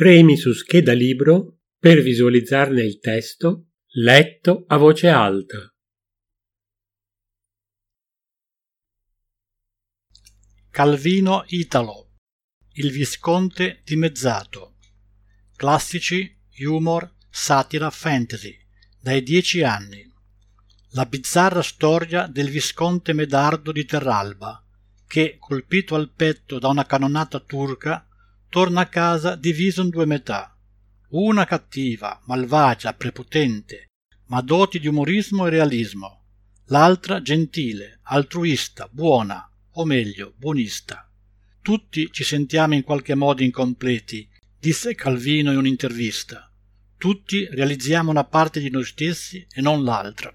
Premi su scheda libro per visualizzarne il testo letto a voce alta. Calvino Italo Il Visconte dimezzato Classici, humor, satira, fantasy dai dieci anni la bizzarra storia del visconte Medardo di Terralba che, colpito al petto da una cannonata turca, torna a casa diviso in due metà, una cattiva, malvagia, prepotente, ma doti di umorismo e realismo, l'altra gentile, altruista, buona, o meglio, buonista. Tutti ci sentiamo in qualche modo incompleti, disse Calvino in un'intervista. Tutti realizziamo una parte di noi stessi e non l'altra.